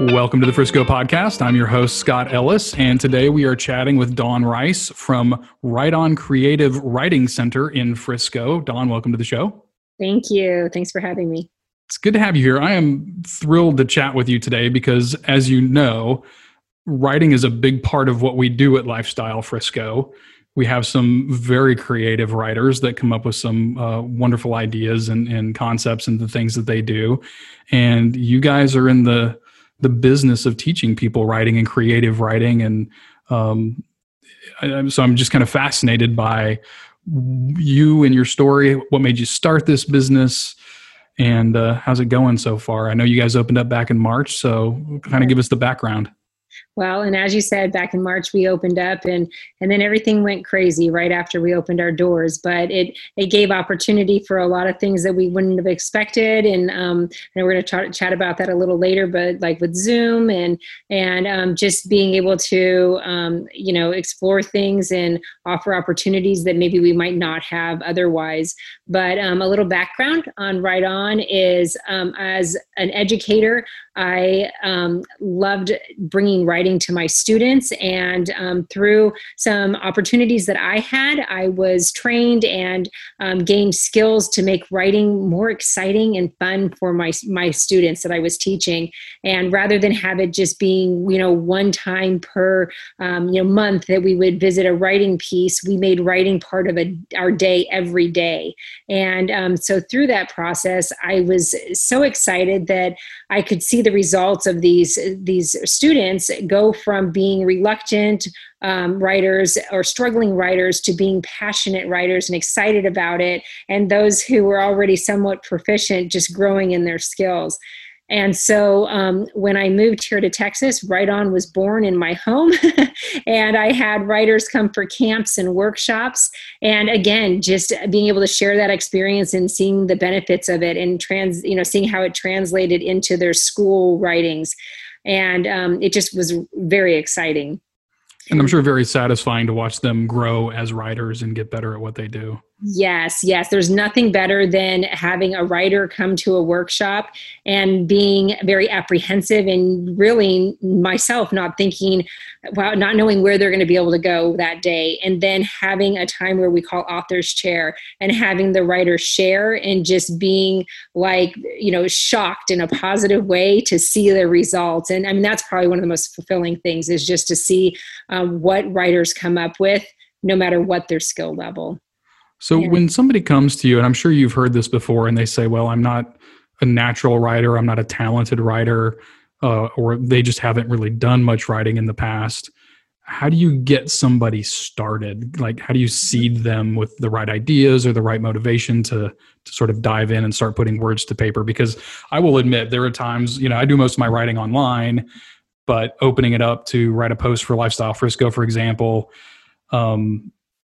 Welcome to the Frisco Podcast. I'm your host, Scott Ellis, and today we are chatting with Dawn Rice from Write On Creative Writing Center in Frisco. Dawn, welcome to the show. Thank you. Thanks for having me. It's good to have you here. I am thrilled to chat with you today because, as you know, writing is a big part of what we do at Lifestyle Frisco. We have some very creative writers that come up with some uh, wonderful ideas and, and concepts and the things that they do. And you guys are in the the business of teaching people writing and creative writing. And um, I, so i'm just kind of fascinated by you and your story what made you start this business and uh, how's it going so far? I know you guys opened up back in march so kind of give us the background well, and as you said, back in March we opened up, and and then everything went crazy right after we opened our doors. But it it gave opportunity for a lot of things that we wouldn't have expected, and um, and we're going to chat about that a little later. But like with Zoom and and um, just being able to um, you know explore things and offer opportunities that maybe we might not have otherwise. But um, a little background on Write On is um, as an educator, I um, loved bringing writing to my students, and um, through some opportunities that I had, I was trained and um, gained skills to make writing more exciting and fun for my my students that I was teaching. And rather than have it just being you know one time per um, you know month that we would visit a writing piece, we made writing part of a, our day every day. And um, so through that process, I was so excited that I could see the results of these these students go from being reluctant um, writers or struggling writers to being passionate writers and excited about it, and those who were already somewhat proficient just growing in their skills. And so um, when I moved here to Texas, Write On was born in my home. and I had writers come for camps and workshops. And again, just being able to share that experience and seeing the benefits of it and trans, you know, seeing how it translated into their school writings. And um, it just was very exciting. And I'm sure very satisfying to watch them grow as writers and get better at what they do. Yes, yes. There's nothing better than having a writer come to a workshop and being very apprehensive and really myself not thinking, wow, not knowing where they're going to be able to go that day. And then having a time where we call author's chair and having the writer share and just being like, you know, shocked in a positive way to see the results. And I mean, that's probably one of the most fulfilling things is just to see um, what writers come up with, no matter what their skill level. So yeah. when somebody comes to you, and I'm sure you've heard this before, and they say, "Well, I'm not a natural writer. I'm not a talented writer," uh, or they just haven't really done much writing in the past. How do you get somebody started? Like, how do you seed them with the right ideas or the right motivation to to sort of dive in and start putting words to paper? Because I will admit, there are times, you know, I do most of my writing online, but opening it up to write a post for Lifestyle Frisco, for example, um,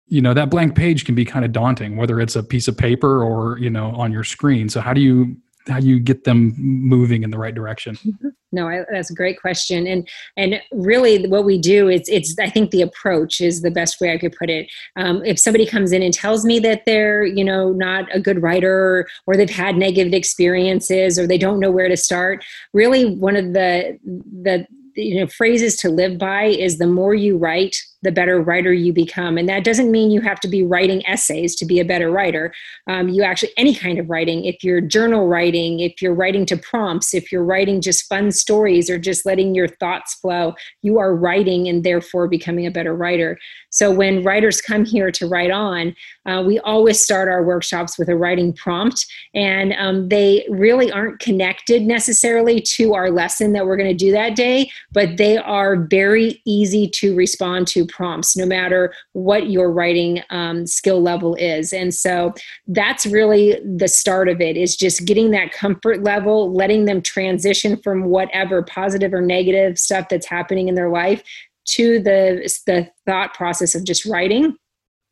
you know that blank page can be kind of daunting whether it's a piece of paper or you know on your screen. So how do you how do you get them moving in the right direction? Mm-hmm. no I, that's a great question. And and really what we do is it's i think the approach is the best way i could put it. Um, if somebody comes in and tells me that they're you know not a good writer or, or they've had negative experiences or they don't know where to start really one of the the you know phrases to live by is the more you write the better writer you become. And that doesn't mean you have to be writing essays to be a better writer. Um, you actually, any kind of writing, if you're journal writing, if you're writing to prompts, if you're writing just fun stories or just letting your thoughts flow, you are writing and therefore becoming a better writer. So when writers come here to write on, uh, we always start our workshops with a writing prompt. And um, they really aren't connected necessarily to our lesson that we're going to do that day, but they are very easy to respond to prompts, no matter what your writing um, skill level is. And so that's really the start of it is just getting that comfort level, letting them transition from whatever positive or negative stuff that's happening in their life to the, the thought process of just writing.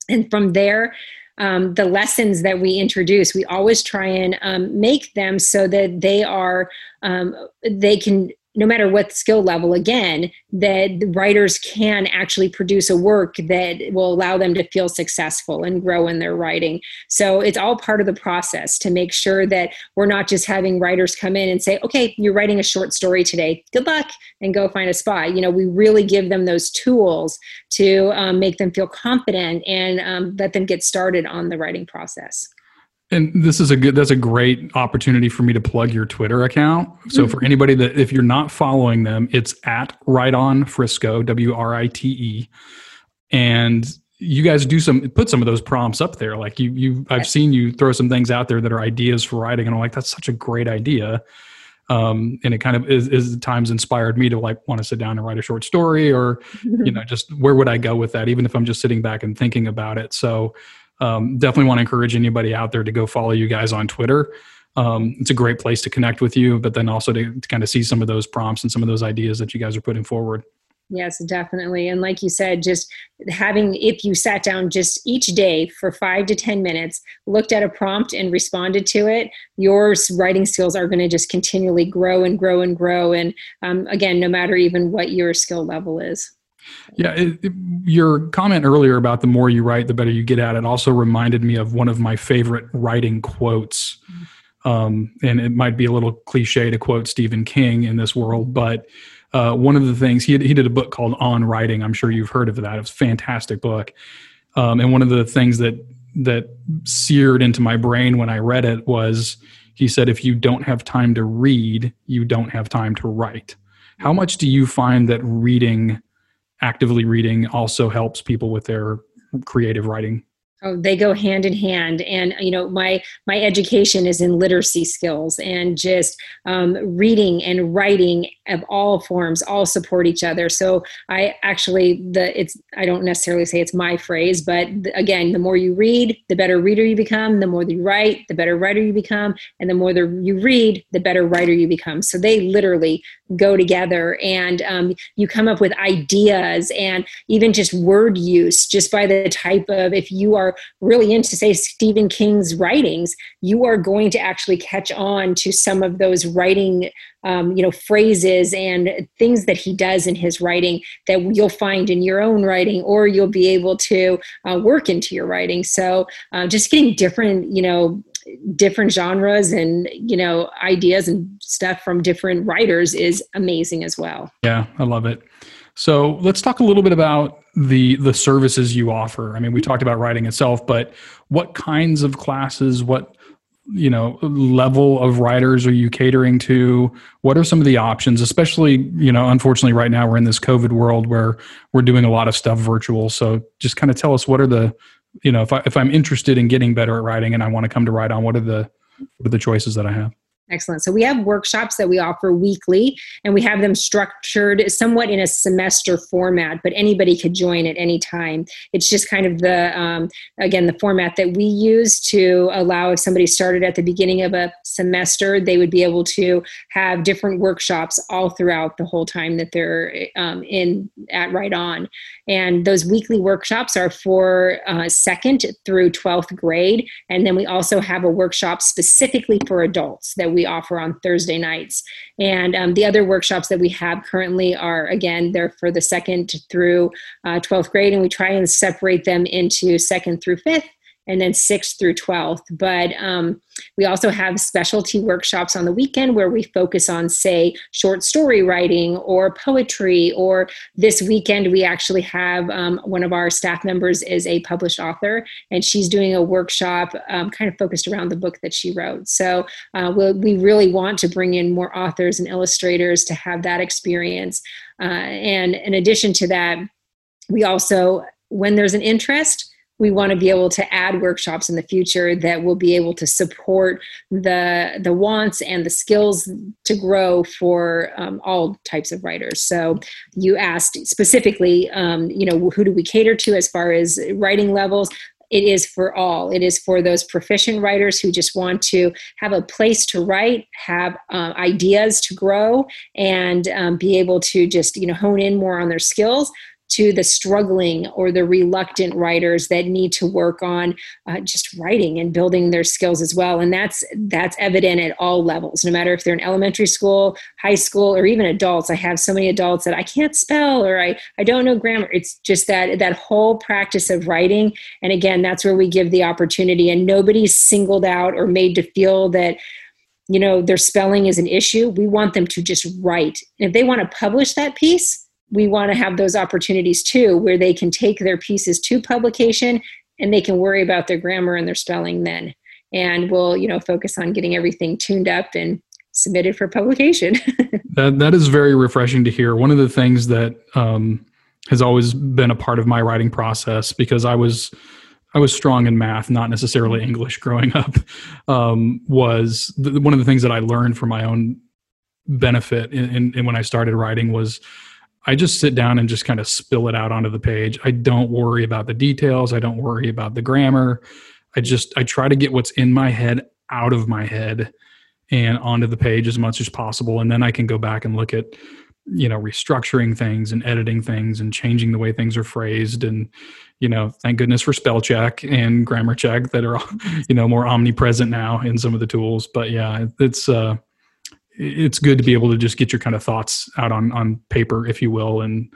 And from there, um, the lessons that we introduce, we always try and um, make them so that they are um, they can no matter what skill level, again, that writers can actually produce a work that will allow them to feel successful and grow in their writing. So it's all part of the process to make sure that we're not just having writers come in and say, okay, you're writing a short story today. Good luck and go find a spot. You know, we really give them those tools to um, make them feel confident and um, let them get started on the writing process. And this is a good that's a great opportunity for me to plug your Twitter account. So mm-hmm. for anybody that if you're not following them, it's at Write On Frisco, W R I T E. And you guys do some put some of those prompts up there. Like you you I've seen you throw some things out there that are ideas for writing, and I'm like, that's such a great idea. Um, and it kind of is, is times inspired me to like want to sit down and write a short story or you know just where would i go with that even if i'm just sitting back and thinking about it so um, definitely want to encourage anybody out there to go follow you guys on Twitter. Um, it's a great place to connect with you, but then also to, to kind of see some of those prompts and some of those ideas that you guys are putting forward. Yes, definitely. And like you said, just having, if you sat down just each day for five to 10 minutes, looked at a prompt and responded to it, your writing skills are going to just continually grow and grow and grow. And um, again, no matter even what your skill level is. Yeah, it, it, your comment earlier about the more you write, the better you get at it also reminded me of one of my favorite writing quotes. Um, and it might be a little cliche to quote Stephen King in this world, but uh, one of the things he, he did a book called On Writing. I'm sure you've heard of that. It was a fantastic book. Um, and one of the things that that seared into my brain when I read it was he said, if you don't have time to read, you don't have time to write. How much do you find that reading actively reading also helps people with their creative writing Oh, they go hand in hand, and you know my my education is in literacy skills and just um, reading and writing of all forms all support each other. So I actually the it's I don't necessarily say it's my phrase, but again, the more you read, the better reader you become. The more you write, the better writer you become, and the more the, you read, the better writer you become. So they literally go together, and um, you come up with ideas and even just word use just by the type of if you are really into, say, Stephen King's writings, you are going to actually catch on to some of those writing, um, you know, phrases and things that he does in his writing that you'll find in your own writing, or you'll be able to uh, work into your writing. So, uh, just getting different, you know, different genres and you know ideas and stuff from different writers is amazing as well yeah i love it so let's talk a little bit about the the services you offer. I mean, we talked about writing itself, but what kinds of classes, what you know level of writers are you catering to? What are some of the options especially you know unfortunately right now we're in this covid world where we're doing a lot of stuff virtual. So just kind of tell us what are the you know if, I, if i'm interested in getting better at writing and i want to come to write on what are the what are the choices that i have Excellent. So we have workshops that we offer weekly, and we have them structured somewhat in a semester format, but anybody could join at any time. It's just kind of the, um, again, the format that we use to allow if somebody started at the beginning of a semester, they would be able to have different workshops all throughout the whole time that they're um, in at Write On. And those weekly workshops are for uh, second through 12th grade. And then we also have a workshop specifically for adults that we offer on Thursday nights. And um, the other workshops that we have currently are, again, they're for the second through uh, 12th grade. And we try and separate them into second through fifth and then 6th through 12th. But um, we also have specialty workshops on the weekend where we focus on, say, short story writing or poetry. Or this weekend, we actually have um, one of our staff members is a published author, and she's doing a workshop um, kind of focused around the book that she wrote. So uh, we'll, we really want to bring in more authors and illustrators to have that experience. Uh, and in addition to that, we also, when there's an interest, we want to be able to add workshops in the future that will be able to support the the wants and the skills to grow for um, all types of writers. So you asked specifically um, you know who do we cater to as far as writing levels? It is for all. It is for those proficient writers who just want to have a place to write, have uh, ideas to grow, and um, be able to just you know hone in more on their skills to the struggling or the reluctant writers that need to work on uh, just writing and building their skills as well. And that's that's evident at all levels no matter if they're in elementary school high school or even adults. I have so many adults that i can't spell or i, I don't know grammar. It's just that that whole practice of writing. And again that's where we give the opportunity. And nobody's singled out or made to feel that you know their spelling is an issue. We want them to just write. And if they want to publish that piece we want to have those opportunities too where they can take their pieces to publication and they can worry about their grammar and their spelling then. And we'll you know focus on getting everything tuned up and submitted for publication. That that is very refreshing to hear. One of the things that um, has always been a part of my writing process because i was i was strong in math not necessarily english growing up um, was the, one of the things that i learned for my own benefit in when i started writing was I just sit down and just kind of spill it out onto the page. I don't worry about the details. I don't worry about the grammar. I just I try to get what's in my head out of my head and onto the page as much as possible and then I can go back and look at you know restructuring things and editing things and changing the way things are phrased and you know thank goodness for spell check and grammar check that are you know more omnipresent now in some of the tools but yeah it's uh it's good to be able to just get your kind of thoughts out on on paper if you will and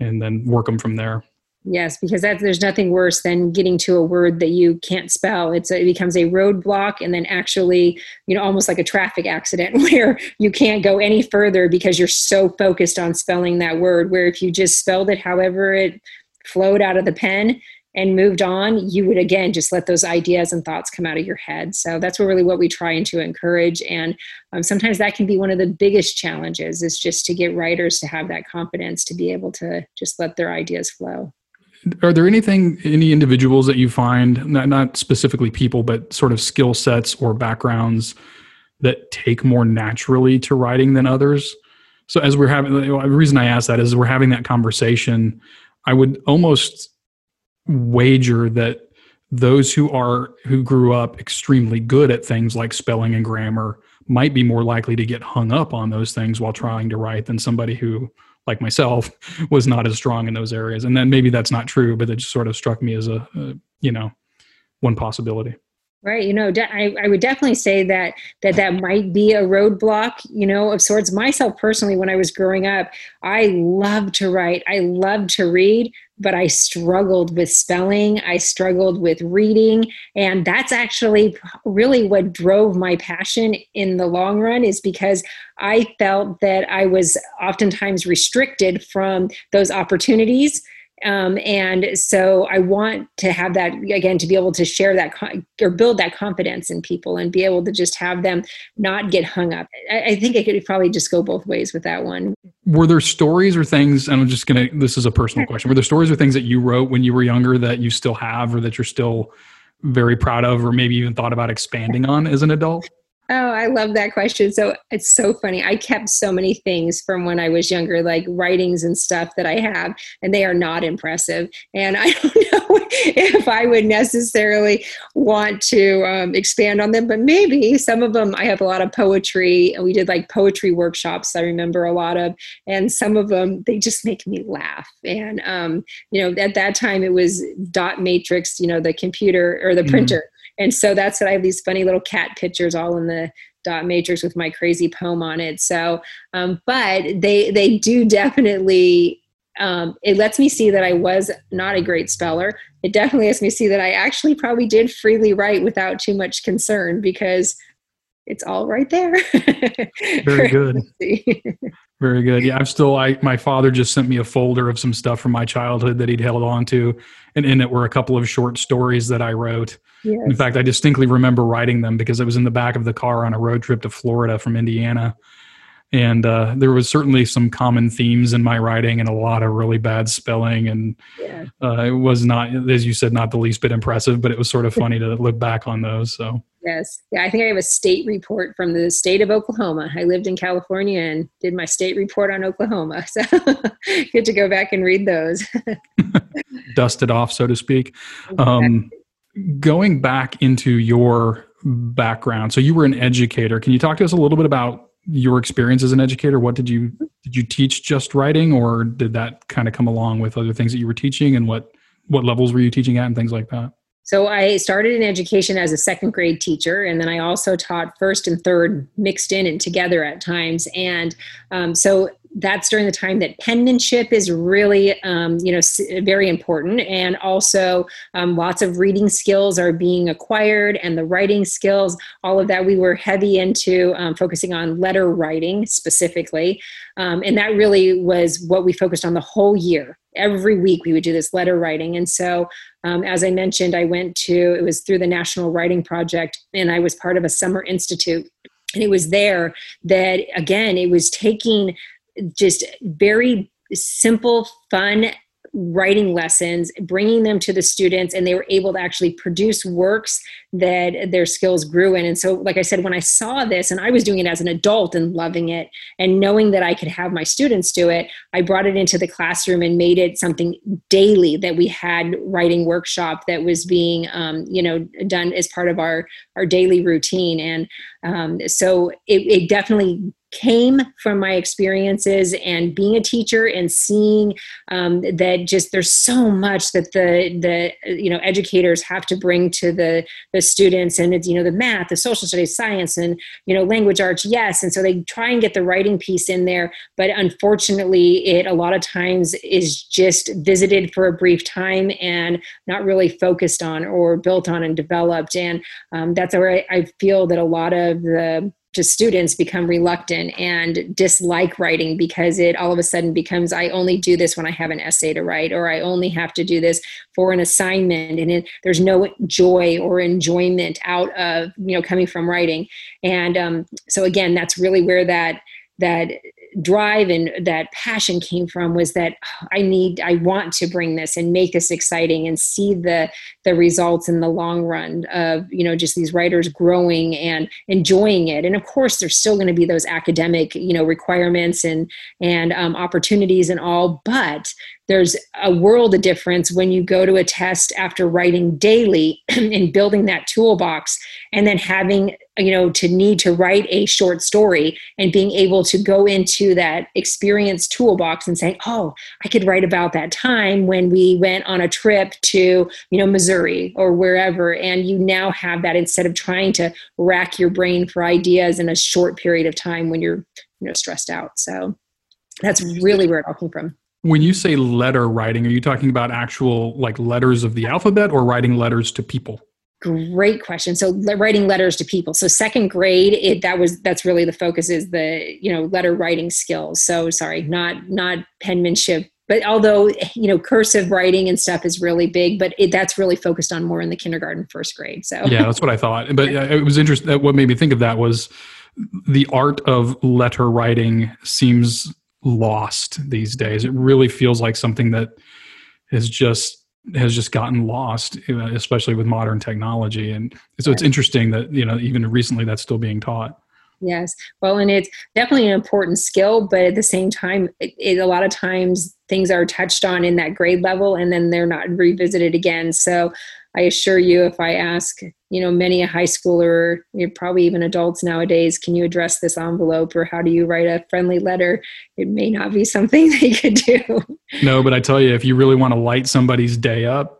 and then work them from there. Yes because that, there's nothing worse than getting to a word that you can't spell. It's a, it becomes a roadblock and then actually you know almost like a traffic accident where you can't go any further because you're so focused on spelling that word where if you just spelled it however it flowed out of the pen and moved on, you would again just let those ideas and thoughts come out of your head. So that's really what we try and to encourage. And um, sometimes that can be one of the biggest challenges is just to get writers to have that confidence to be able to just let their ideas flow. Are there anything, any individuals that you find, not, not specifically people, but sort of skill sets or backgrounds that take more naturally to writing than others? So as we're having, the reason I ask that is we're having that conversation. I would almost wager that those who are who grew up extremely good at things like spelling and grammar might be more likely to get hung up on those things while trying to write than somebody who like myself was not as strong in those areas and then maybe that's not true but it just sort of struck me as a, a you know one possibility Right. You know, de- I, I would definitely say that that that might be a roadblock, you know, of sorts. Myself personally, when I was growing up, I loved to write. I loved to read, but I struggled with spelling. I struggled with reading. And that's actually really what drove my passion in the long run, is because I felt that I was oftentimes restricted from those opportunities um, and so I want to have that again to be able to share that or build that confidence in people and be able to just have them not get hung up. I, I think I could probably just go both ways with that one. Were there stories or things? I'm just gonna. This is a personal question. Were there stories or things that you wrote when you were younger that you still have, or that you're still very proud of, or maybe even thought about expanding on as an adult? Oh, I love that question. So it's so funny. I kept so many things from when I was younger, like writings and stuff that I have, and they are not impressive. And I don't know if I would necessarily want to um, expand on them, but maybe some of them. I have a lot of poetry. and We did like poetry workshops. I remember a lot of, and some of them they just make me laugh. And um, you know, at that time it was dot matrix. You know, the computer or the mm-hmm. printer and so that's what I have these funny little cat pictures all in the dot matrix with my crazy poem on it. So, um, but they they do definitely. Um, it lets me see that I was not a great speller. It definitely lets me see that I actually probably did freely write without too much concern because it's all right there. Very good. Very good. Yeah, I'm still. I my father just sent me a folder of some stuff from my childhood that he'd held on to, and in it were a couple of short stories that I wrote. Yes. In fact, I distinctly remember writing them because it was in the back of the car on a road trip to Florida from Indiana, and uh, there was certainly some common themes in my writing and a lot of really bad spelling, and yeah. uh, it was not, as you said, not the least bit impressive, but it was sort of funny to look back on those. So Yes. Yeah, I think I have a state report from the state of Oklahoma. I lived in California and did my state report on Oklahoma. So good to go back and read those. Dust it off, so to speak. Um, going back into your background, so you were an educator. Can you talk to us a little bit about your experience as an educator? What did you did you teach just writing, or did that kind of come along with other things that you were teaching, and what what levels were you teaching at, and things like that? So I started in education as a second grade teacher, and then I also taught first and third mixed in and together at times. And um, so that's during the time that penmanship is really um, you know very important. And also um, lots of reading skills are being acquired and the writing skills all of that we were heavy into um, focusing on letter writing specifically. Um, and that really was what we focused on the whole year. Every week we would do this letter writing. And so um, as i mentioned i went to it was through the national writing project and i was part of a summer institute. And it was there that again it was taking just very simple, fun writing lessons, bringing them to the students, and they were able to actually produce works that their skills grew in. And so, like I said, when I saw this, and I was doing it as an adult and loving it, and knowing that I could have my students do it, I brought it into the classroom and made it something daily that we had writing workshop that was being, um, you know, done as part of our our daily routine. And um, so, it, it definitely came from my experiences and being a teacher and seeing um, that just there's so much that the the you know educators have to bring to the the students. And it's you know the math the social studies science and you know language arts yes. And so they try and get the writing piece in there. But unfortunately it a lot of times is just visited for a brief time and not really focused on or built on and developed. And um, that's where I, I feel that a lot of the to students become reluctant and dislike writing because it all of a sudden becomes I only do this when I have an essay to write or I only have to do this for an assignment and it, there's no joy or enjoyment out of you know coming from writing. And um, so again that's really where that that drive and that passion came from was that I need I want to bring this and make this exciting and see the the results in the long run of you know just these writers growing and enjoying it. And of course there's still going to be those academic you know requirements and and um, opportunities and all but there's a world of difference when you go to a test after writing daily and building that toolbox and then having you know to need to write a short story and being able to go into that experience toolbox and saying oh i could write about that time when we went on a trip to you know missouri or wherever and you now have that instead of trying to rack your brain for ideas in a short period of time when you're you know stressed out. So that's really where it all came from when you say letter writing, are you talking about actual like letters of the alphabet or writing letters to people? Great question. So writing letters to people. So second grade, it that was that's really the focus is the you know letter writing skills. So sorry, not not penmanship, but although you know cursive writing and stuff is really big, but it, that's really focused on more in the kindergarten, first grade. So yeah, that's what I thought. But uh, it was interesting. What made me think of that was the art of letter writing seems lost these days. It really feels like something that has just has just gotten lost, especially with modern technology. And so it's interesting that you know even recently that's still being taught. Yes, well, and it's definitely an important skill, but at the same time, it, it, a lot of times things are touched on in that grade level, and then they're not revisited again. So I assure you, if I ask, you know, many a high schooler, probably even adults nowadays, can you address this envelope or how do you write a friendly letter? It may not be something they could do. No, but I tell you, if you really want to light somebody's day up,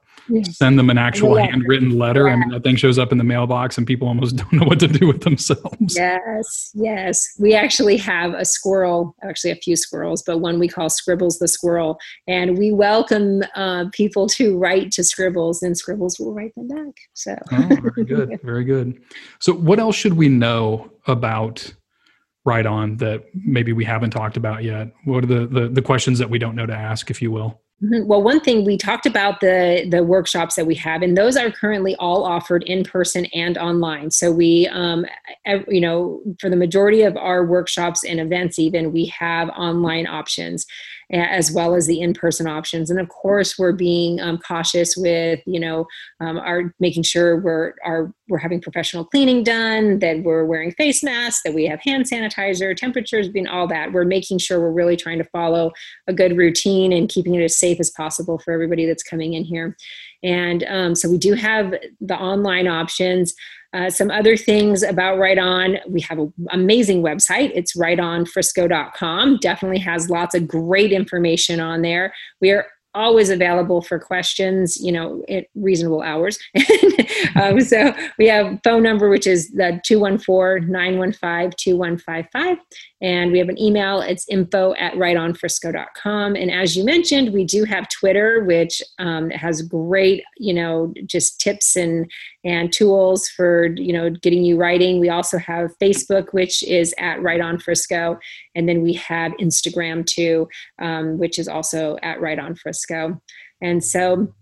send them an actual handwritten letter. Yeah. I mean, that thing shows up in the mailbox and people almost don't know what to do with themselves. Yes, yes. We actually have a squirrel, actually a few squirrels, but one we call Scribbles the squirrel. And we welcome uh, people to write to Scribbles and Scribbles will write them back. So, oh, very good. Very good. So, what else should we know about Write On that maybe we haven't talked about yet? What are the, the, the questions that we don't know to ask, if you will? Mm-hmm. Well, one thing we talked about the the workshops that we have, and those are currently all offered in person and online. So we, um, you know, for the majority of our workshops and events, even we have online options as well as the in-person options. And of course we're being um, cautious with you know um, our making sure we're are we're having professional cleaning done that we're wearing face masks that we have hand sanitizer temperatures being all that. We're making sure we're really trying to follow a good routine and keeping it as safe as possible for everybody that's coming in here. And um, so we do have the online options Uh, some other things about Write On we have an amazing website. It's writeonfrisco.com. Definitely has lots of great information on there. We are always available for questions, you know, at reasonable hours. um, so we have phone number, which is the 214-915-2155. And we have an email, it's info at writeonfrisco.com. And as you mentioned, we do have Twitter, which um, has great, you know, just tips and, and tools for, you know, getting you writing. We also have Facebook, which is at Write On Frisco. And then we have Instagram too, um, which is also at Write On Frisco. And so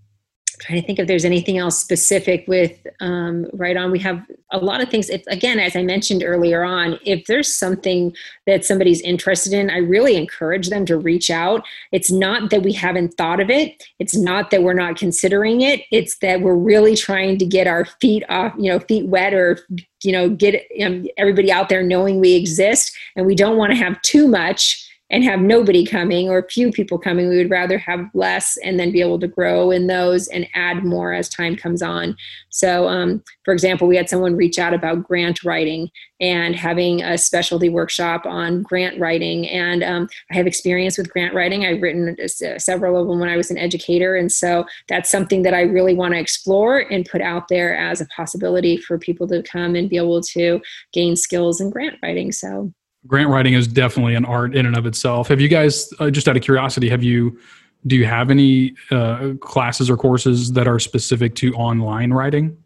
trying to think if there's anything else specific with um, Write On. We have a lot of things. If, again as i mentioned earlier on if there's something that somebody's interested in i really encourage them to reach out. It's not that we haven't thought of it. It's not that we're not considering it. It's that we're really trying to get our feet off you know feet wet or you know get um, everybody out there knowing we exist. And we don't want to have too much and have nobody coming or few people coming. We would rather have less and then be able to grow in those and add more as time comes on. So, um, for example, we had someone reach out about grant writing and having a specialty workshop on grant writing. And um, I have experience with grant writing. I've written uh, several of them when I was an educator. And so that's something that I really want to explore and put out there as a possibility for people to come and be able to gain skills in grant writing. So, grant writing is definitely an art in and of itself. Have you guys, uh, just out of curiosity, have you do you have any uh, classes or courses that are specific to online writing?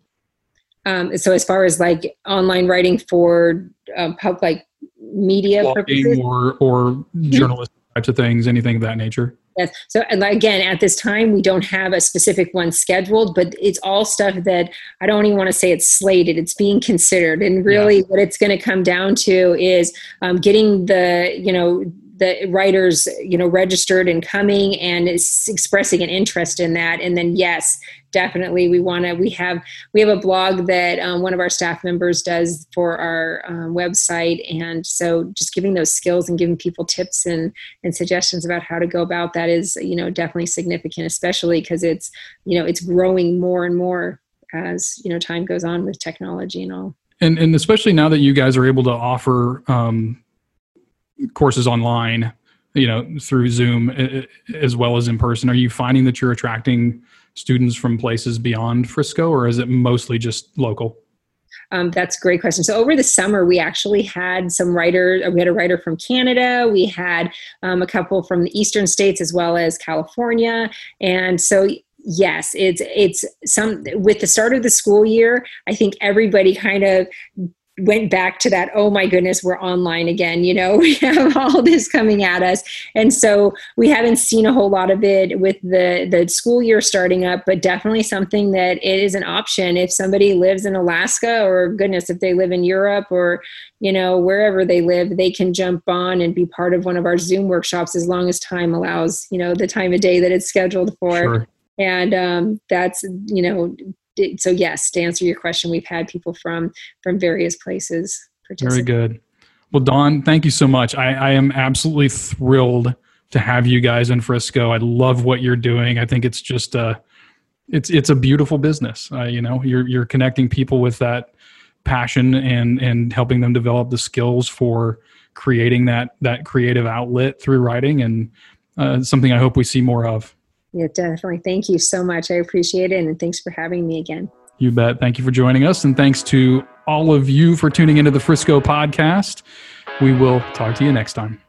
Um, so as far as like online writing for uh, public like media Blogging purposes, or or journalistic types of things, anything of that nature. Yes. So again, at this time, we don't have a specific one scheduled, but it's all stuff that I don't even want to say it's slated. It's being considered, and really, what it's going to come down to is um, getting the you know the writers you know registered and coming and is expressing an interest in that. And then yes definitely we want to we have we have a blog that um, one of our staff members does for our um, website. And so just giving those skills and giving people tips and and suggestions about how to go about that is you know definitely significant especially because it's you know it's growing more and more as you know time goes on with technology and all. And and especially now that you guys are able to offer um, courses online you know through zoom as well as in person are you finding that you're attracting students from places beyond frisco or is it mostly just local um, that's a great question. So over the summer, we actually had some writers. We had a writer from Canada. We had um, a couple from the eastern states as well as California. And so yes it's it's some with the start of the school year i think everybody kind of went back to that oh my goodness we're online again you know we have all this coming at us. And so we haven't seen a whole lot of it with the the school year starting up but definitely something that it is an option. If somebody lives in alaska or goodness if they live in europe or you know wherever they live they can jump on and be part of one of our zoom workshops as long as time allows you know the time of day that it's scheduled for. Sure. and um, that's you know so yes, to answer your question, we've had people from from various places. Very good. Well, Dawn, thank you so much. I, I am absolutely thrilled to have you guys in Frisco. I love what you're doing. I think it's just a, it's it's a beautiful business. Uh, you know, you're you're connecting people with that passion and and helping them develop the skills for creating that that creative outlet through writing and uh, something I hope we see more of. Yeah, definitely. Thank you so much. I appreciate it. And thanks for having me again. You bet. Thank you for joining us. And thanks to all of you for tuning into the Frisco podcast. We will talk to you next time.